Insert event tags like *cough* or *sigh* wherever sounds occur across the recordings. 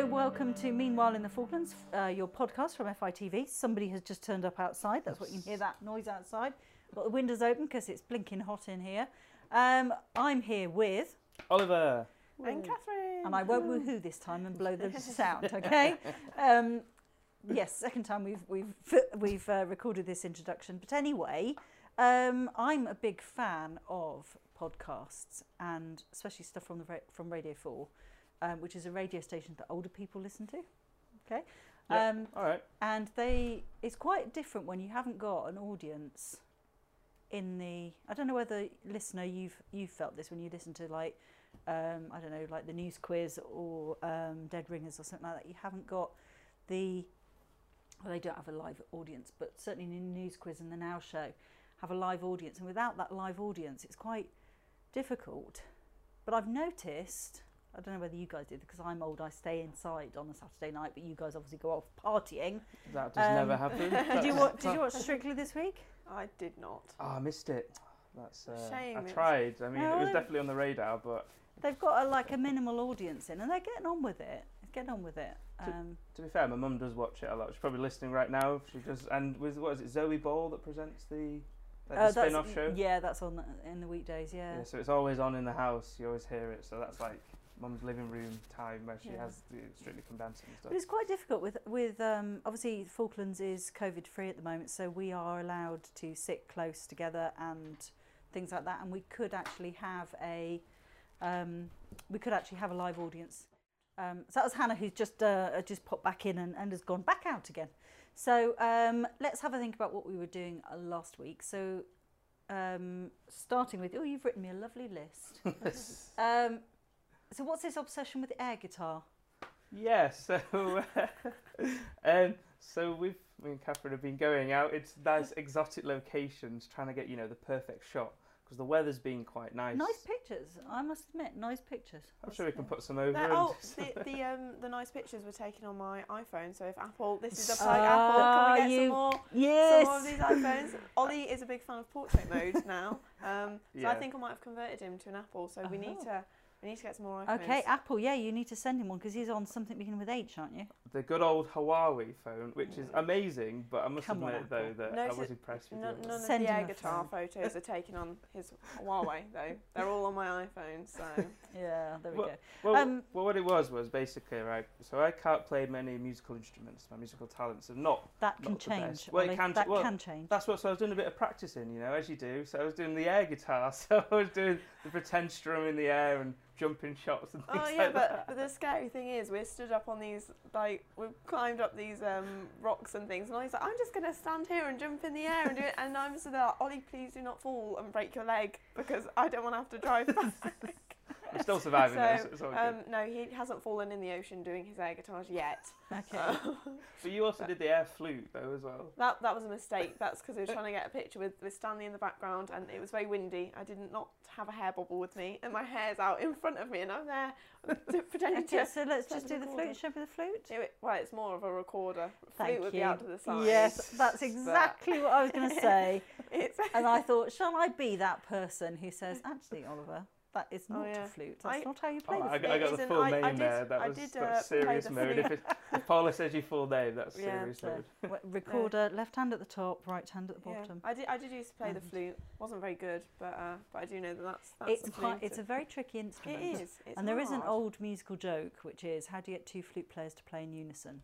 So, welcome to Meanwhile in the Falklands, uh, your podcast from FITV. Somebody has just turned up outside. That's what you can hear that noise outside. Got the windows open because it's blinking hot in here. Um, I'm here with, Oliver. And Catherine. and I won't woohoo this time and blow the *laughs* sound, okay? Um, yes, second time we've we've we've uh, recorded this introduction. But anyway, um, I'm a big fan of podcasts and especially stuff from the from Radio Four, um, which is a radio station that older people listen to. Okay, Yeah. um, All right. and they it's quite different when you haven't got an audience in the I don't know whether listener you've you felt this when you listen to like um, I don't know like the news quiz or um, Dead Ringers or something like that you haven't got the well they don't have a live audience but certainly in the news quiz and the now show have a live audience and without that live audience it's quite difficult but I've noticed I don't know whether you guys did because I'm old I stay inside on a Saturday night but you guys obviously go off partying That does never Um, happen. *laughs* did you watch, did you watch Strictly this week? I did not. Oh, I missed it. That's uh, Shame, I tried. I mean, No, it was definitely on the radar, but They've got a, like a minimal audience in, and they're getting on with it. Getting on with it. Um, to be fair, my mum does watch it a lot. She's probably listening right now. She does, and with what is it, Zoe Ball that presents the, like, uh, the that's- spin-off show. Yeah, that's on the, in the weekdays. Yeah. Yeah, so it's always on in the house. You always hear it. So that's like mum's living room time where she Yeah. has the Strictly Dancing and stuff. But it's quite difficult with with um, obviously Falklands is COVID free at the moment, so we are allowed to sit close together and things like that, and we could actually have a um, we could actually have a live audience. Um, so that was Hannah who's just uh, just popped back in and, and has gone back out again. So um, let's have a think about what we were doing uh, last week. So um, starting with oh, you've written me a lovely list. *laughs* um, so what's this obsession with the air guitar? Yeah, so *laughs* um, so we've me and Catherine have been going out. It's nice *laughs* exotic locations, trying to get you know the perfect shot because the weather's been quite nice. Nice pictures, I must admit, nice pictures. I'm sure we can put some over. That- and oh, *laughs* the the, um, the nice pictures were taken on my iPhone. So if Apple, this is a plug. Apple, can we get you- some more? Yes. Some more of these iPhones. Ollie is a big fan of portrait mode now, um, so I think I might have converted him to an Apple. So we need Oh. to we need to get some more iPhones. Okay, Apple, yeah, you need to send him one because he's on something beginning with H, aren't you? the good old Huawei phone, which is amazing, but I must Come on, admit though that No, I was impressed with None, yours. none of Send the air a guitar photos are taken on his Huawei though. They're *laughs* all on my iPhone. So *laughs* Yeah, there we Well, go. Well, Um, well, what it was was basically right. So I can't play many musical instruments. My musical talents are not. That can not the best. change. Well, it can ch- that well, can change. That's what. So I was doing a bit of practicing, you know, as you do. So I was doing the air guitar. *laughs* So I was doing the pretend strum in the air and jumping shots and things Oh yeah, like but, that. but the scary thing is we're stood up on these like we've climbed up these um, rocks and things, and I was like, I'm just gonna stand here and jump in the air and do it, and I'm stood there, like, Ollie, please do not fall and break your leg because I don't want to have to drive back. *laughs* I'm still surviving so, this. It's all good. um, no, he hasn't fallen in the ocean doing his air guitars yet. Okay. *laughs* but you also did the air flute though as well. That that was a mistake. That's because we were *laughs* trying to get a picture with, with Stanley in the background, and it was very windy. I did not have a hair bobble with me, and my hair's out in front of me, and I'm there *laughs* pretending okay, to. so let's just do the recorder. flute. Show me the flute. It, well, it's more of a recorder. Thank Flute would you. be out to the side. Yes, *laughs* that's but exactly what I was going *laughs* to say. And I thought, shall I be that person who says, actually, Oliver, that is Oh, not yeah. a flute. That's I- not how you play Oh, the flute. got, I got the full I- name I did- there. That I was did, uh, play serious the mode. If, it, if Paula says your full name, that's Yeah, serious mode. *laughs* Recorder, left hand at the top, right hand at the yeah. bottom. I did. I did used to play the flute. wasn't very good, but uh, but I do know that that's that's It's quite, it's a very tricky instrument. It is. And there is an old musical joke, which is how do you get two flute players to play in unison?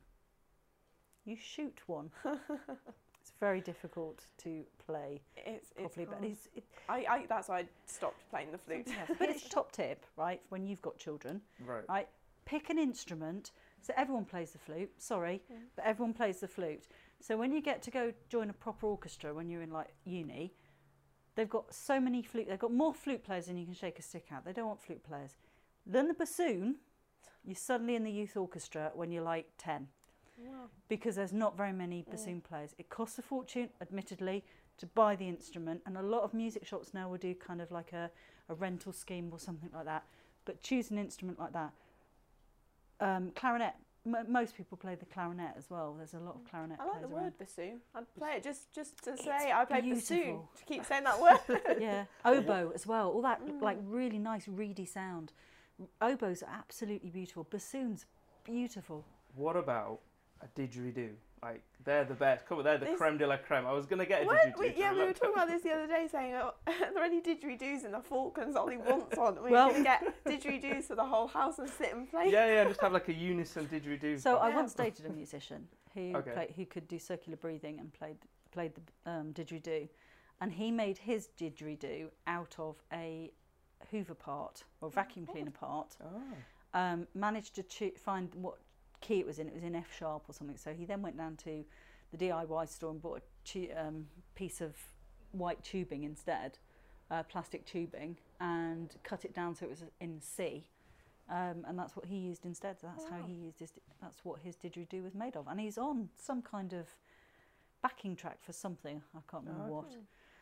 You shoot one. *laughs* it's very difficult to play It's, it's but it's, it, I, I that's why I stopped playing the flute. but it's *laughs* top tip, right? When you've got children, Right. pick an instrument. So everyone plays the flute. Sorry, Yeah. but everyone plays the flute. So when you get to go join a proper orchestra when you're in like uni, they've got so many flute. They've got more flute players than you can shake a stick at. They don't want flute players. Learn the bassoon. You're suddenly in the youth orchestra when you're like ten Wow. because there's not very many Mm. bassoon players. It costs a fortune, admittedly, to buy the instrument, and a lot of music shops now will do kind of like a, a rental scheme or something like that. But choose an instrument like that. Um, clarinet. M- most people play the clarinet as well. There's a lot of clarinet I like the players around. word bassoon. I'd play it just just to It's say I play bassoon. To keep saying that word. *laughs* yeah, oboe as well. All that Mm. like really nice reedy sound. Oboes are absolutely beautiful. Bassoons beautiful. What about a didgeridoo? Like they're the best. Come on, they're the This- creme de la creme. I was gonna get a What? didgeridoo. We, yeah, we were talking about this the other day, saying, oh, *laughs* are there any didgeridoos in the Falklands? Ollie wants one. We Well- can get didgeridoos for the whole house and sit and play. Yeah, yeah, just have like a unison didgeridoo. So I Yeah. once dated a musician who *laughs* Okay. played, who could do circular breathing and played played the um, didgeridoo, and he made his didgeridoo out of a Hoover part or vacuum cleaner part. Oh. Um, managed to choo- find what key it was in. It was in F sharp or something. So he then went down to the DIY store and bought a um, piece of white tubing instead, uh, plastic tubing, and cut it down so it was in C. Um, and that's what he used instead. So that's how he used his. That's what his didgeridoo was made of. And he's on some kind of backing track for something. I can't remember Oh, what.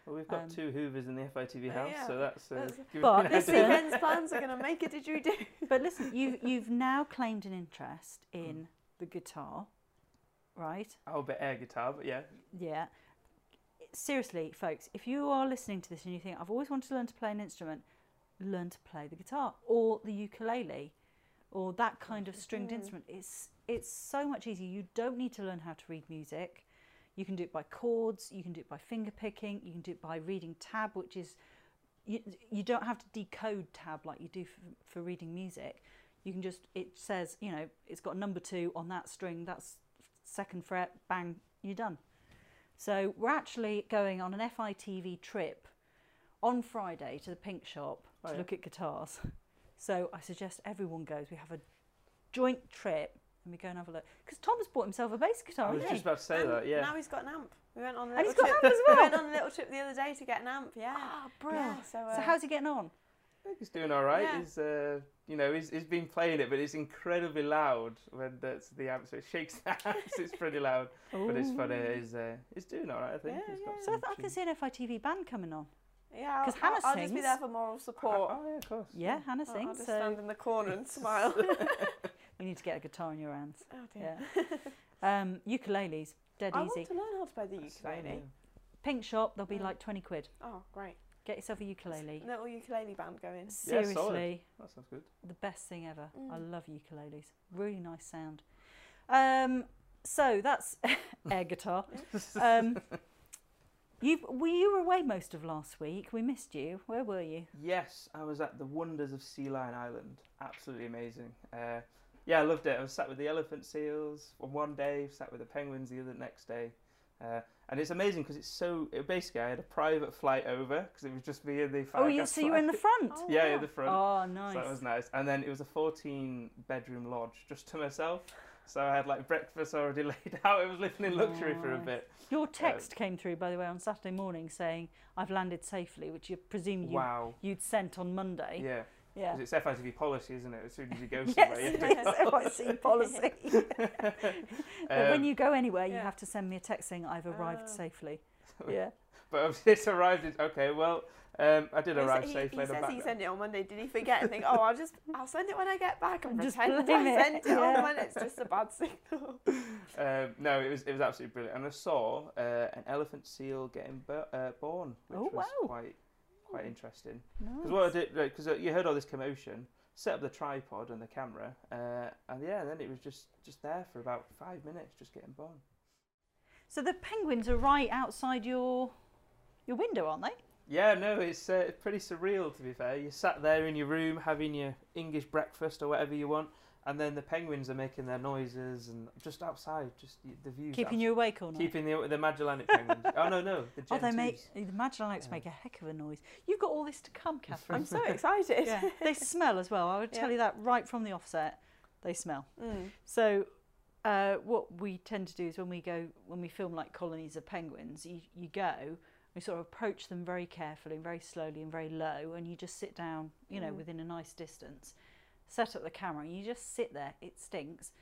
Well, we've got Um, two Hoovers in the FITV Oh, house, yeah. so that's. Uh, That's- giving But me This listen- idea. weekend's plans are going to make it a didgeridoo. *laughs* But listen, you you've now claimed an interest in the guitar, right? I'll bet air guitar, but yeah. Yeah. Seriously, folks, if you are listening to this and you think I've always wanted to learn to play an instrument, learn to play the guitar or the ukulele or that kind of stringed Mm. instrument. It's it's so much easier. You don't need to learn how to read music. You can do it by chords, you can do it by finger picking, you can do it by reading tab, which is you, you don't have to decode tab like you do for, for reading music. You can just it says, you know, it's got a number 2 on that string, that's second fret, bang, you're done. So we're actually going on an FITV trip on Friday to the Pink Shop Oh, to look at guitars. So I suggest everyone goes. We have a joint trip and we go and have a look. Because Tom's bought himself a bass guitar, I was just he? about to say And that, yeah. Now he's got an amp. We went on a And little he's got trip. an amp as *laughs* We went on a little trip the other day to get an amp. Yeah. Ah, Yeah, brilliant. so, So uh, how's he getting on? I think he's doing all right. Yeah. He's, uh, you know, he's, he's been playing it, but it's incredibly loud when that's the amp, so it shakes the *laughs* amps. it's pretty loud, but it's funny. He's, uh, he's doing all right, I think. Yeah, He's got yeah. So I, some th- I can see an FITV band coming on. yeah, I'll, 'Cause Hannah I'll, I'll just be there for moral support. Oh, yeah, of course. Yeah, Hannah I'll, I'll just So stand in the corner and smile. *laughs* we need to get a guitar in your hands. oh dear. Yeah. *laughs* Um, ukuleles, dead I easy. want to learn how to play the That's, ukulele. Pink shop, they'll be Yeah. like 20 quid. Oh, great. Get yourself a ukulele. Little ukulele band going. solid. Seriously, That sounds good. the best thing ever. I Mm. love ukuleles. Really nice sound. Um, so that's *laughs* air guitar. *laughs* Um, you were you were away most of last week. We missed you. Where were you? Yes, I was at the wonders of Sea Lion Island. Absolutely amazing. Uh, yeah, I loved it. I was sat with the elephant seals on one day, sat with the penguins the other next day. Uh, and it's amazing because it's so. It, basically, I had a private flight over because it was just me and the. Oh, you so you were *laughs* in the front. Oh, yeah, wow. in the front. Oh, nice. So that was nice. And then it was a 14 bedroom lodge just to myself. So I had like breakfast already *laughs* laid out. It was living in luxury for a bit. Your text came through, by the way, on Saturday morning saying I've landed safely, which you presume you Wow. you'd sent on Monday. Yeah. Yeah. 'Cause it's FITV policy, isn't it? As soon as you go *laughs* Yes, somewhere, you have to yes, FIC policy. *laughs* But when Um, you go anywhere, you yeah. have to send me a text saying I've arrived Oh. safely. *laughs* Yeah. But it's arrived. It's, okay, well, um, I did He sa- arrive he, safely. He and says back he now. sent it on Monday. Did he forget and think, oh, I'll just, I'll send it when I get back and Just pretend I it, sent it yeah. on when it's just a bad signal. Um, no, it was it was absolutely brilliant, and I saw uh, an elephant seal getting bo- uh, born, which Oh, was wow. quite quite interesting. Because what I did, because uh, you heard all this commotion, set up the tripod and the camera, uh, and yeah, then it was just just there for about five minutes, just getting born. So the penguins are right outside your your window, aren't they? Yeah, no, it's uh, pretty surreal to be fair. You sat there in your room having your English breakfast or whatever you want, and then the penguins are making their noises and just outside, just the views. Keeping you awake all night. keeping the the Magellanic penguins. oh no, no, the *laughs* Oh, they Gentoos. make the Magellanics Yeah. make a heck of a noise. You've got all this to come, *laughs* Catherine. I'm so excited. yeah, they *laughs* smell as well. I would tell Yeah. you that right from the offset. They smell. Mm. So, uh, what we tend to do is when we go, when we film like colonies of penguins, you, you go, we sort of approach them very carefully and very slowly and very low, and you just sit down, you know, Mm. within a nice distance, set up the camera, and you just sit there. It stinks,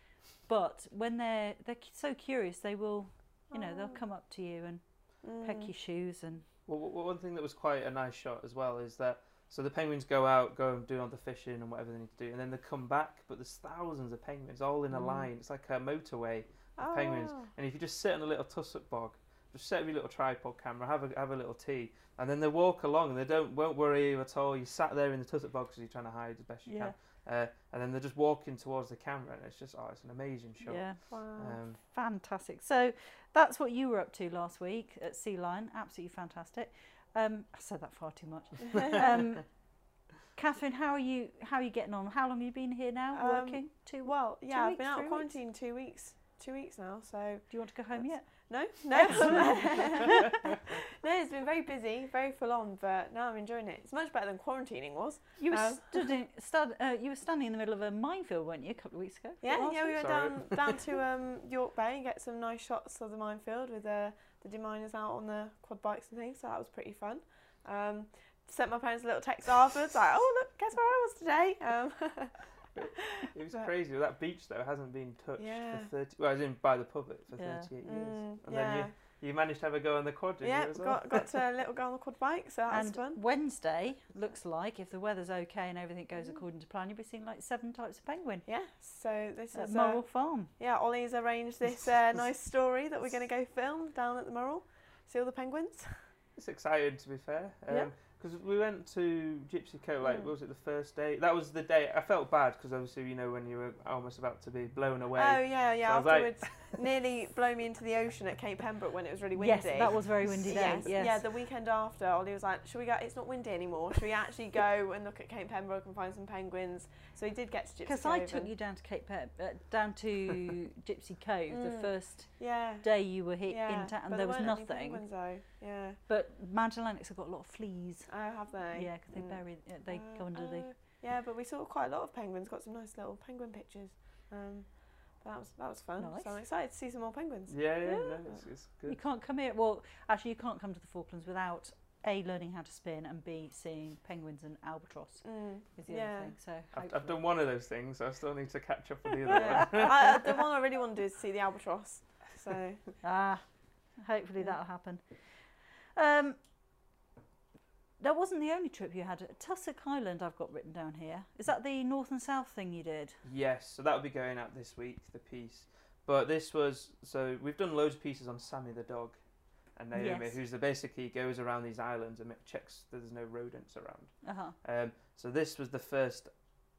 but when they're they're so curious, they will, you know, they'll Oh. come up to you and Mm. peck your shoes and Well, w- w- one thing that was quite a nice shot as well is that so the penguins go out, go and do all the fishing and whatever they need to do, and then they come back. But there's thousands of penguins all in a Mm. line. It's like a motorway of penguins. Oh. And if you just sit on a little tussock bog, just set up your little tripod camera, have a have a little tea, and then they walk along and they don't won't worry you at all. You sat there in the tussock bog because you're trying to hide as best you Yeah. can, uh, and then they're just walking towards the camera, and it's just oh, it's an amazing shot. Yeah, Wow. Um, fantastic. So that's what you were up to last week at Sea Lion. Absolutely fantastic. Um, I said that far too much. *laughs* Um, Catherine, how are you? How are you getting on? How long have you been here now? Um, working? Two. well, yeah, I've weeks, been out of quarantine two weeks. Two weeks now, so Do you want to go home yet? No, no, *laughs* *laughs* no. It's been very busy, very full on, but now I'm enjoying it. It's much better than quarantining was. You were Um, stood in, stud, uh, you were standing in the middle of a minefield, weren't you, a couple of weeks ago? Yeah, yeah, we week? went Sorry. down down to um, York Bay and get some nice shots of the minefield with uh, the deminers out on the quad bikes and things. So that was pretty fun. Um, sent my parents a little text afterwards, like, "Oh look, guess where I was today." *laughs* Um, *laughs* It was But- crazy. That beach though hasn't been touched Yeah. for thirty. Well, I as in by the public for Yeah. thirty-eight years. mm, And yeah, then you, you managed to have a go on the quad, yeah, well? got got to *laughs* a little go on the quad bike, so that was and fun. Wednesday looks like, if the weather's okay and everything goes Mm. according to plan, you'll be seeing like seven types of penguin Yeah, so this at is uh, Murrell Farm. yeah. Ollie's arranged *laughs* this uh, nice story that we're going to go film down at the Murrell. See all the penguins. It's exciting to be fair. Yeah. Because we went to Gypsy Cove, like, Mm. what was it the first day? That was the day. I felt bad because obviously, you know, when you were almost about to be blown away. Oh yeah, yeah. So I was like- nearly *laughs* blow me into the ocean at Cape Pembroke when it was really windy. Yes, that was very windy day. Yes, Yes. yeah. The weekend after, Ollie was like, "Should we go? It's not windy anymore. Should we actually go and look at Cape Pembroke and find some penguins?" So we did get to Gypsy Because Cove. I took and- you down to Cape Pe- uh, down to *laughs* Gypsy Cove the Mm. first Yeah. day you were here yeah. in town, but and there was weren't any nothing. penguins though. Yeah. But Magellanics have got a lot of fleas. Oh, have they? Yeah, because they Mm. bury, uh, they Uh, go under the. oh, Yeah, but we saw quite a lot of penguins. Got some nice little penguin pictures. Um, that was that was fun. Nice. So I'm excited to see some more penguins. Yeah, yeah, Yeah. no, it's, it's You can't come here. Well, actually, you can't come to the Falklands without a learning how to spin and b seeing penguins and albatross. Mm. Is the Yeah. other thing. So I've, I've done one of those things, so I still need to catch up with the other Yeah. one. I, *laughs* the one I really want to do is see the albatross. So *laughs* Ah, hopefully Yeah. that'll happen. Um, that wasn't the only trip you had. Tussock Island, I've got written down here. Is that the north and south thing you did? Yes, so that'll be going out this week, the piece. But this was so we've done loads of pieces on Sammy the dog and Naomi, Yes. who's the basically goes around these islands and checks that there's no rodents around. Uh huh. Um, so this was the first.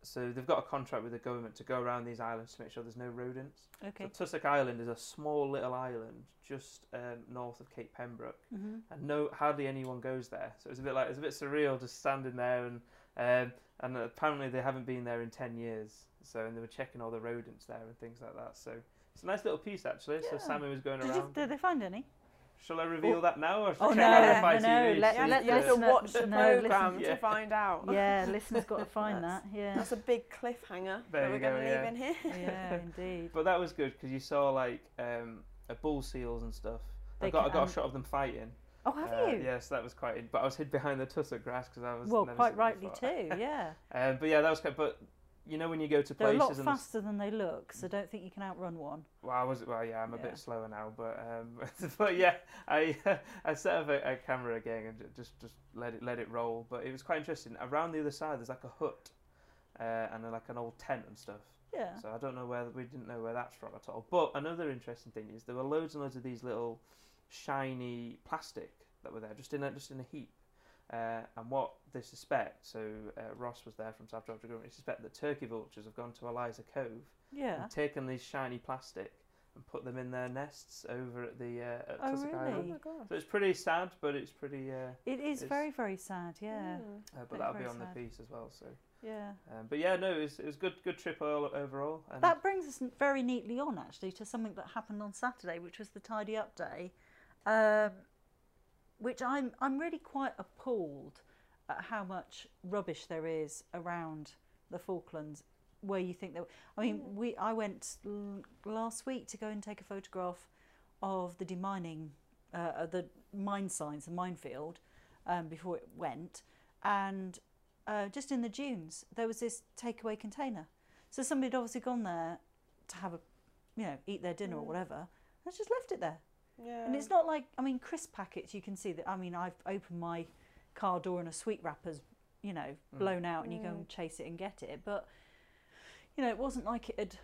So they've got a contract with the government to go around these islands to make sure there's no rodents. Okay. So Tussock Island is a small little island just um, north of Cape Pembroke, hmm and no hardly anyone goes there. So it's a bit like it's a bit surreal just standing there and um, and apparently they haven't been there in ten years. So and they were checking all the rodents there and things like that. So it's a nice little piece actually. So Yeah. Sammy was going Did, you, around. did they find any? Shall I reveal Oh. that now or shall Oh, I no, check no, on no, FITV? let- you have, let- you have to watch the no, program listen- to find out. Yeah, *laughs* listeners got to find that. Yeah. That's a big cliffhanger There that we're go, going to leave yeah. in here. *laughs* yeah, *laughs* indeed. But that was good because you saw like um, a bull seals and stuff. I They got, I got um, a shot of them fighting. Oh, have Uh, you? Yes, that was quite. In, but I was hid behind the tussock grass because I was. well, never quite rightly before. too. Yeah. Um, but yeah, that was quite. But you know when you go to They're a places lot and there's- faster than they look, so don't think you can outrun one. well, I was well, yeah, I'm a Yeah. bit slower now, but um, *laughs* but yeah, I *laughs* I set up a, a camera again and just just let it let it roll. But it was quite interesting. Around the other side, there's like a hut, uh, and like an old tent and stuff. Yeah. So I don't know where we didn't know where that's from at all. But another interesting thing is there were loads and loads of these little shiny plastic that were there, just in a, just in a heap. Uh, and what they suspect, so uh, Ross was there from South Georgia Government, they suspect that turkey vultures have gone to Eliza Cove Yeah. and taken these shiny plastic and put them in their nests over at the uh, at Oh, Tussock really? Oh Island. my god. So it's pretty sad, but it's pretty. Uh, It is very, very sad. Yeah. Mm. uh, but Very, that'll be on sad. the piece as well. So, Yeah. um, but yeah, no, it was, it was good, good trip all, overall. And That brings us very neatly on, actually, to something that happened on Saturday, which was the tidy up day, um, which I'm I'm really quite appalled at how much rubbish there is around the Falklands. Where you think that I mean, Mm. we I went l- last week to go and take a photograph of the demining, uh, the mine signs, the minefield, um, before it went, and uh, just in the dunes there was this takeaway container. So somebody had obviously gone there to have a, you know, eat their dinner or Mm. whatever. And just left it there. Yeah. And it's not like, I mean, crisp packets, you can see that. I mean, I've opened my car door and a sweet wrapper's, you know, Mm. blown out and you go Mm. and chase it and get it. But, you know, it wasn't like it had,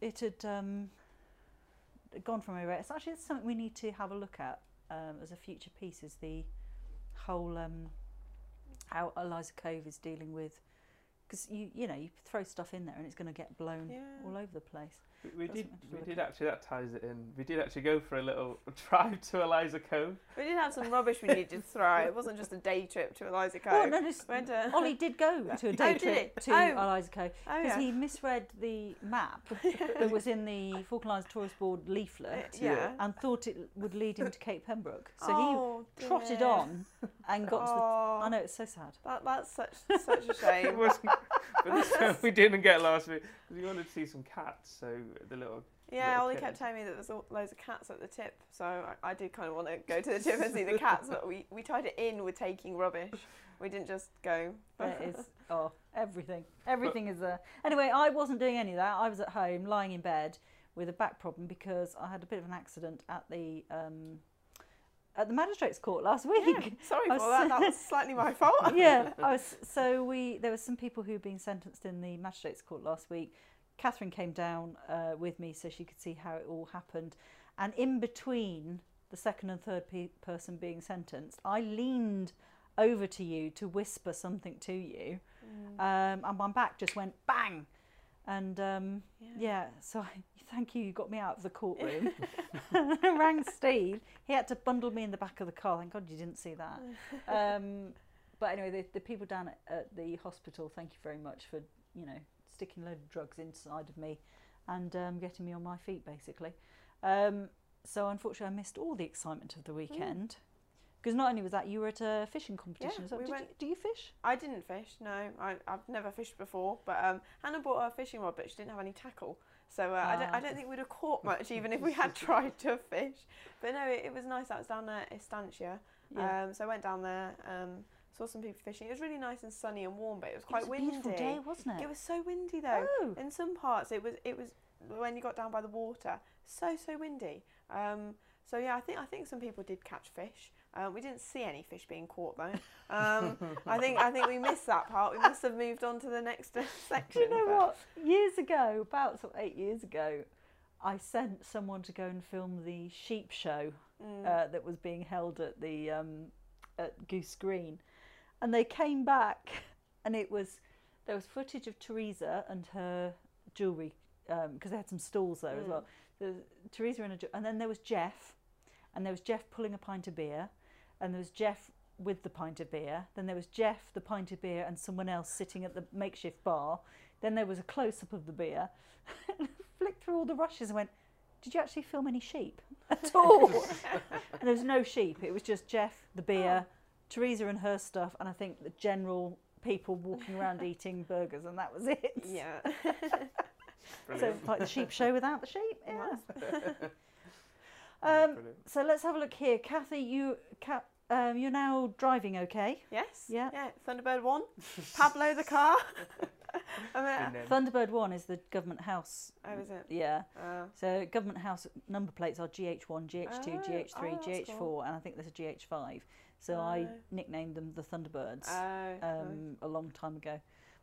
it had um, gone from everywhere. It's actually something we need to have a look at um, as a future piece is the whole, um, how Eliza Cove is dealing with because you you know you throw stuff in there and it's going to get blown Yeah. all over the place. We, we did. We did at. actually. That ties it in. We did actually go for a little *laughs* drive to Eliza Cove. We did have some rubbish we needed to *laughs* throw. It wasn't just a day trip to Eliza Cove. Oh no, just, Went to- *laughs* Ollie did go to a day Oh, trip to Oh. Eliza Cove oh because yeah. he misread the map that was in the Falkland Islands Tourist Board Uh, leaflet yeah. and thought it would lead him to Cape Pembroke. So oh, he trotted dear. on and got to the. Oh, I know it's so sad. That, that's such such a It shame. Wasn't. *laughs* But this time we didn't get last week because we wanted to see some cats. So the little. Yeah, Little Ollie kitten. kept telling me that there's all, loads of cats at the tip, so I, I did kind of want to go to the tip and see the cats, but we, we tied it in with taking rubbish. We didn't just go. There is *laughs* oh everything, everything is there. Anyway, I wasn't doing any of that. I was at home lying in bed with a back problem because I had a bit of an accident at the um, at the magistrates court last week. Yeah, *laughs* sorry for that. That was *laughs* slightly my fault. *laughs* yeah, was. So we there were some people who'd been sentenced in the magistrates court last week. Catherine came down uh, with me so she could see how it all happened, and in between the second and third pe- person being sentenced, I leaned over to you to whisper something to you, um, and my back just went bang, and um, yeah. So I, thank you, you got me out of the courtroom. I *laughs* *laughs* rang Steve. He had to bundle me in the back of the car. Thank God you didn't see that. *laughs* Um, but anyway, the, the people down at, at the hospital, thank you very much for you know sticking a load of drugs inside of me and um, getting me on my feet basically. Um, so unfortunately, I missed all the excitement of the weekend because not only was that you were at a fishing competition. Yeah, as well. we Did went- you, do you fish? I didn't fish, no. I, I've never fished before, but um, Hannah bought a fishing rod, but she didn't have any tackle. So uh, I, don't, Ah. I don't think we'd have caught much, even if we had *laughs* tried to fish. But no, it, it was nice. I was down at Estancia. Um, so I went down there, um, saw some people fishing. It was really nice and sunny and warm, but it was quite it was a windy. beautiful day, wasn't it? It was so windy though. Oh, In some parts, it was it was when you got down by the water, so so windy. Um, so yeah, I think I think some people did catch fish. Um, we didn't see any fish being caught though. Um, I think I think we missed that part. We must have moved on to the next uh, *laughs* Do section. you know what? Years ago, about sort of eight years ago, I sent someone to go and film the sheep show Mm. uh, that was being held at the um, at Goose Green, and they came back, *laughs* and it was there was footage of Teresa and her jewellery because they had some stalls there as Mm. well. There's Teresa and, a, and then there was Jeff, and there was Jeff pulling a pint of beer, and there was Jeff with the pint of beer. Then there was Jeff, the pint of beer, and someone else sitting at the makeshift bar. Then there was a close up of the beer. *laughs* Flicked through all the rushes and went, "Did you actually film any sheep *laughs* at all?" *laughs* and there was no sheep. It was just Jeff, the beer, Teresa and her stuff, and I think the general people walking around eating burgers, and that was it. yeah. So like the sheep show without the sheep. Yeah. Um, so let's have a look here, Kathy. You, Ca- um, you're now driving, okay? yes. Yeah. Yeah. Thunderbird one. Pablo the car. *laughs* I'm Good a, name. Thunderbird One is the government house. oh, is it? Yeah. Uh, So government house number plates are GH1, GH2, Oh, GH3, oh, GH4, cool. and I think there's a GH5. So I Oh. nicknamed them the Thunderbirds oh, oh. um, a long time ago.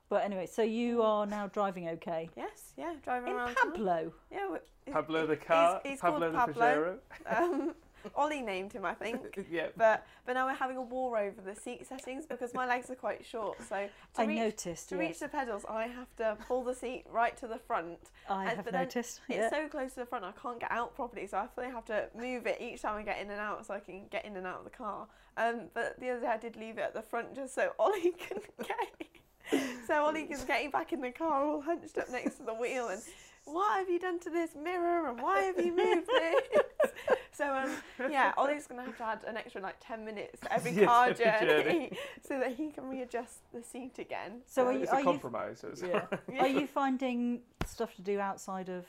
But anyway, so you are now driving okay yes. Yeah. Driving in around. town. Pablo. Yeah. we- Pablo the car. he's Pablo called the Pablo. Pajero. Um, Ollie named him, I think. *laughs* yeah. But but now we're having a war over the seat settings because my legs are quite short. So to I reach, noticed. to yes. reach the pedals, I have to pull the seat right to the front. I and- have but then noticed. It's so close to the front, I can't get out properly. So I feel I have to move it each time I get in and out, so I can get in and out of the car. Um, but the other day I did leave it at the front just so *laughs* Ollie can get. so Ollie is getting back in the car, all hunched up next to the wheel, and *laughs* what have you done to this mirror? And why have you moved this? *laughs* so um, yeah, Ollie's gonna have to add an extra like ten minutes to every *laughs* Yes, car every journey, journey. so that he can readjust the seat again. So are you- It's a you- compromise. so it's Yeah. Yeah. Are you finding stuff to do outside of?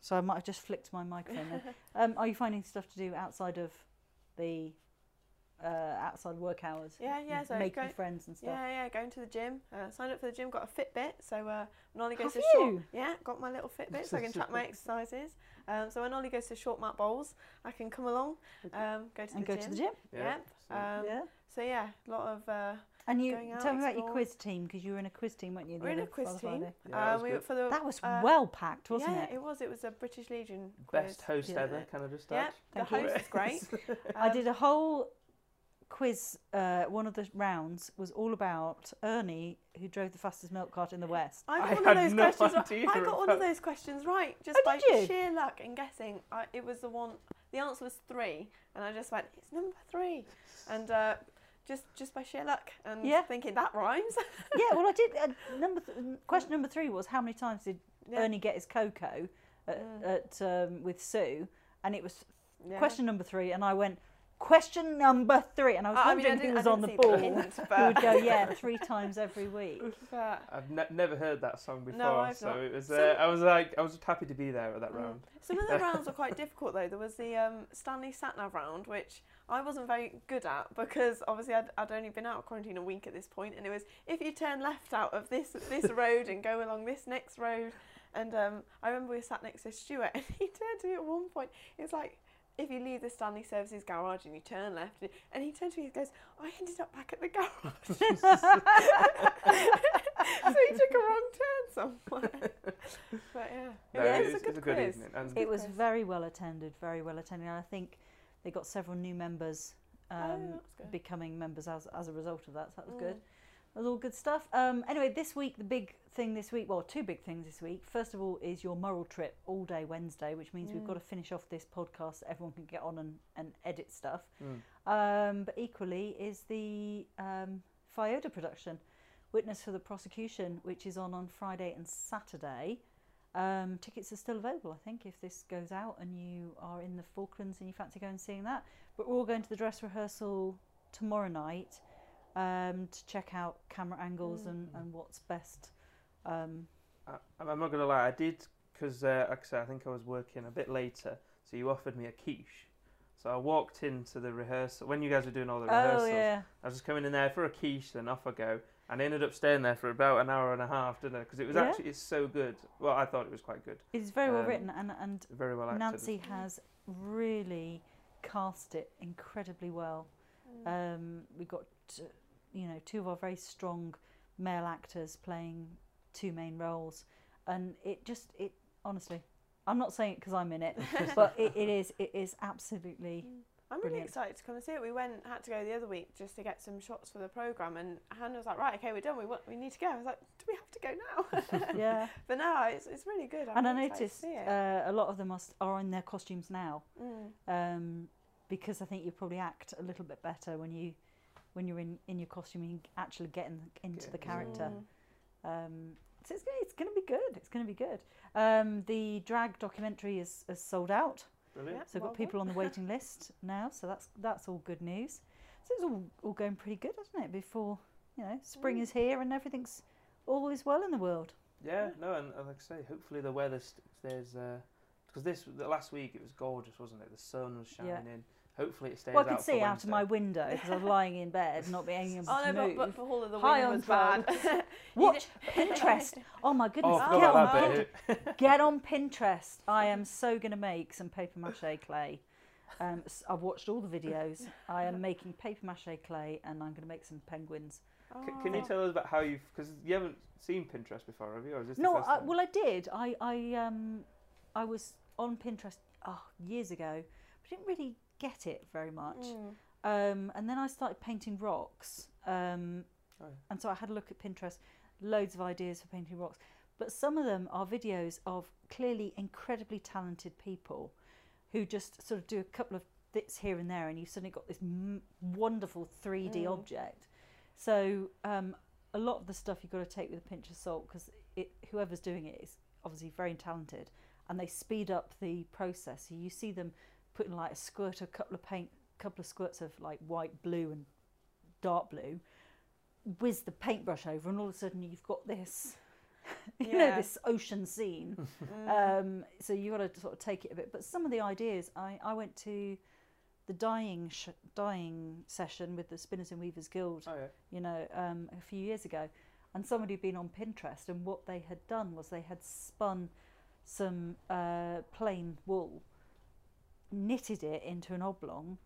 So I might have just flicked my microphone. Then. Um, are you finding stuff to do outside of the uh, outside work hours? Yeah, yeah. So making go, friends and stuff. Yeah, yeah, going to the gym. Uh, signed up for the gym, got a Fitbit. So uh, when Ollie goes Have to short, yeah, got my little Fitbit so I can track my *laughs* exercises. Um, so when Ollie goes to short mat bowls, I can come along, um, go to and the go gym. to the gym. Yep. Um, yeah. So yeah, a lot of. Uh, And you out, tell me about your quiz team because you were in a quiz team, weren't you? we're in a quiz team. Friday? Yeah, that uh, was we for the. That was uh, well packed, wasn't yeah, it? Yeah, it was. It was a British Legion quiz. Best host Yeah. ever. Can I just Yeah, add? the you. host is great. *laughs* I Um, did a whole quiz, uh, one of the rounds was all about Ernie, who drove the fastest milk cart in the West. I I got one had of those no questions. right- I got one of those questions right just Oh, by you? sheer luck and guessing. I, it was the one. The answer was three, and I just went, "It's number three. and uh, just just by sheer luck and Yeah. thinking that rhymes. *laughs* yeah, well, I did. Uh, number th- question number three was how many times did Yeah. Ernie get his cocoa at, Mm. at um, with Sue? And it was Yeah. question number three, and I went question number three, and I was I mean, I wondering didn't- who was on the didn't see ball. hint, who would go, yeah, three times every week. *laughs* I've ne- never heard that song before, No, I've so not. it was. So- Uh, I was like, I was just happy to be there at that Mm. round. Some of the rounds were quite *laughs* difficult though. There was the um, Stanley Satnav round, which I wasn't very good at because obviously I'd, I'd only been out of quarantine a week at this point, and it was if you turn left out of this this road and go along this next road, and um, I remember we sat next to Stuart, *laughs* and he turned to me at one point. It was like. If you leave the Stanley Services garage and you turn left, and he turns to me and goes, I ended up back at the garage. *laughs* so he took a wrong turn somewhere. But yeah, No, yeah, it was- a good it was a good quiz. evening, and- It was quiz. very well attended, very well attended. And I think they got several new members um, Oh, becoming members as, as a result of that. So that was good. That was all good stuff. Um, anyway, this week, the big thing this week, well, two big things this week. First of all, is your Murrell trip all day Wednesday, which means we've Mm. got to finish off this podcast so everyone can get on and, and edit stuff. Mm. Um, but equally, is the um, FIODA production, Witness for the Prosecution, which is on on Friday and Saturday. Um, tickets are still available, I think, if this goes out and you are in the Falklands and you fancy going and seeing that. But we're all going to the dress rehearsal tomorrow night um, to check out camera angles and, Mm. and what's best. Um, I, I'm not gonna lie, I did because, uh, like I said, I think I was working a bit later, so you offered me a quiche. So I walked into the rehearsal when you guys were doing all the rehearsals. oh, yeah. I was just coming in there for a quiche, then off I go, and I ended up staying there for about an hour and a half, didn't I? Because it was Yeah. actually it's so good. Well, I thought it was quite good, It's very well Um, written and, and very well acted. Nancy has really cast it incredibly well. Mm. Um, we've got, uh, you know, two of our very strong male actors playing two main roles, and it just, it honestly, I'm not saying it because I'm in it, *laughs* but it, it is, it is absolutely. I'm really Brilliant. excited to come and see it. We went, had to go the other week just to get some shots for the program, and Hannah was like, "Right, okay, we're done. We want, we need to go." I was like, "Do we have to go now?" *laughs* Yeah, *laughs* but no, it's, it's really good. I'm and I really excited to noticed see it. uh, a lot of them are, st- are in their costumes now, Mm. um, because I think you probably act a little bit better when you, when you're in, in your costume and actually get in, into the character. Mm. Um, so it's, gonna- it's going to be good. It's going to be good. Um, the drag documentary is, is sold out, Brilliant. Yeah. so we've well got people on the *laughs* waiting list now. So that's that's all good news. So it's all all going pretty good, isn't it? Before you know, spring Mm. is here and everything's all is well in the world. Yeah, no, and, and like I say, hopefully the weather st- stays. Because this the last week it was gorgeous, wasn't it? The sun was shining Yeah. in. Hopefully it stays well, I out could for see out of my window because I was *laughs* lying in bed, not being able Oh to no, move. but, but for all of the High wind was bad. *laughs* *laughs* Watch Pinterest. Oh my goodness! Oh, Oh, get, on about Pin- get on Pinterest. I am so going to make some paper mache clay. Um, s- I've watched all the videos. I am making paper mache clay, and I'm going to make some penguins. C- Can you Oh. tell us about how you've? Because you haven't seen Pinterest before, have you? Or is this No, the first I, well, I did. I, I, um, I was on Pinterest oh, years ago, but didn't really get it very much. Mm. Um, and then I started painting rocks. Um, Oh, and so I had a look at Pinterest, loads of ideas for painting rocks. But some of them are videos of clearly incredibly talented people who just sort of do a couple of bits here and there, and you've suddenly got this m- wonderful 3D Mm. object. So um, a lot of the stuff you've got to take with a pinch of salt because whoever's doing it is obviously very talented, and they speed up the process. So you see them putting like a squirt, a couple of paint, couple of squirts of like white, blue, and dark blue, whiz the paintbrush over, and all of a sudden you've got this, *laughs* you know, this ocean scene. *laughs* Mm. Um, so you've got to sort of take it a bit. But some of the ideas, I, I went to the dyeing sh- dyeing session with the Spinners and Weavers Guild, Oh yeah. you know, um, a few years ago, and somebody had been on Pinterest, and what they had done was they had spun some uh, plain wool, knitted it into an oblong,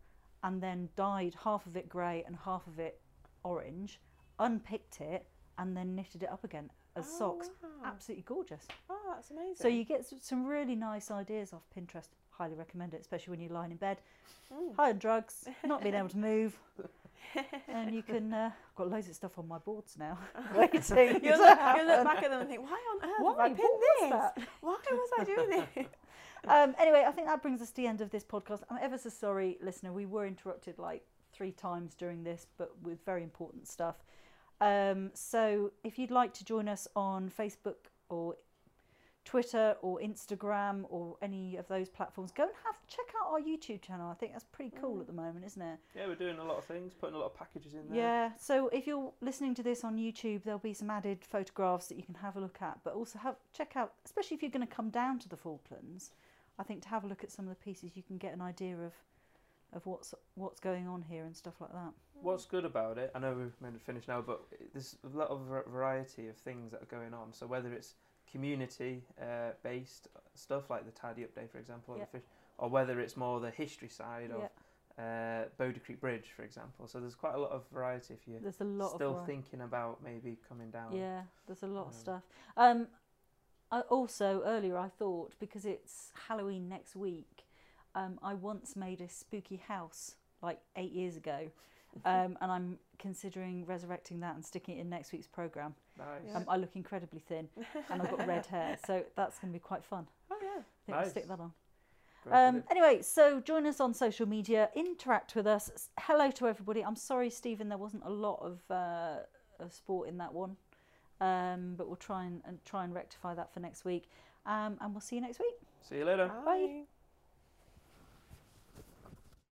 and then dyed half of it grey and half of it orange, unpicked it, and then knitted it up again as Oh, socks. wow. Absolutely gorgeous. Oh, that's amazing. So you get some really nice ideas off Pinterest. Highly recommend it, especially when you're lying in bed, Mm. high on drugs, not being able to *laughs* move. *laughs* and you can. Uh, I've got loads of stuff on my boards now. *laughs* waiting. You'll look, you'll look back at them and think, why on earth Why? I pinned this? Why was I doing this? Um, anyway, I think that brings us to the end of this podcast. I'm ever so sorry, listener. We were interrupted like three times during this, but with very important stuff. Um, so if you'd like to join us on Facebook or Twitter or Instagram or any of those platforms, go and have check out our YouTube channel. I think that's pretty cool Mm. at the moment, isn't it? Yeah, we're doing a lot of things, putting a lot of packages in there. Yeah. So if you're listening to this on YouTube, there'll be some added photographs that you can have a look at. But also have check out, especially if you're going to come down to the Falklands. I think to have a look at some of the pieces, you can get an idea of of what's what's going on here and stuff like that. What's good about it, I know we're meant to finish now, but there's a lot of variety of things that are going on. So whether it's community uh, based stuff like the Tidy Up Day, for example, or, the fish, or whether it's more the history side of uh, Bodie Creek Bridge, for example. So there's quite a lot of variety if you're There's a lot still of thinking about maybe coming down. Yeah, there's a lot of Um, stuff. Um, I also earlier I thought because it's Halloween next week, um, I once made a spooky house like eight years ago, *laughs* um, and I'm considering resurrecting that and sticking it in next week's program. Nice. Yeah. Um, I look incredibly thin, and I've got red hair, *laughs* so that's going to be quite fun. Oh yeah. I think I'll stick that on. Um, anyway, so join us on social media, interact with us. Hello to everybody. I'm sorry, Stephen, there wasn't a lot of, uh, of sport in that one, um, but we'll try and, and try and rectify that for next week. Um, and we'll see you next week. See you later. Bye.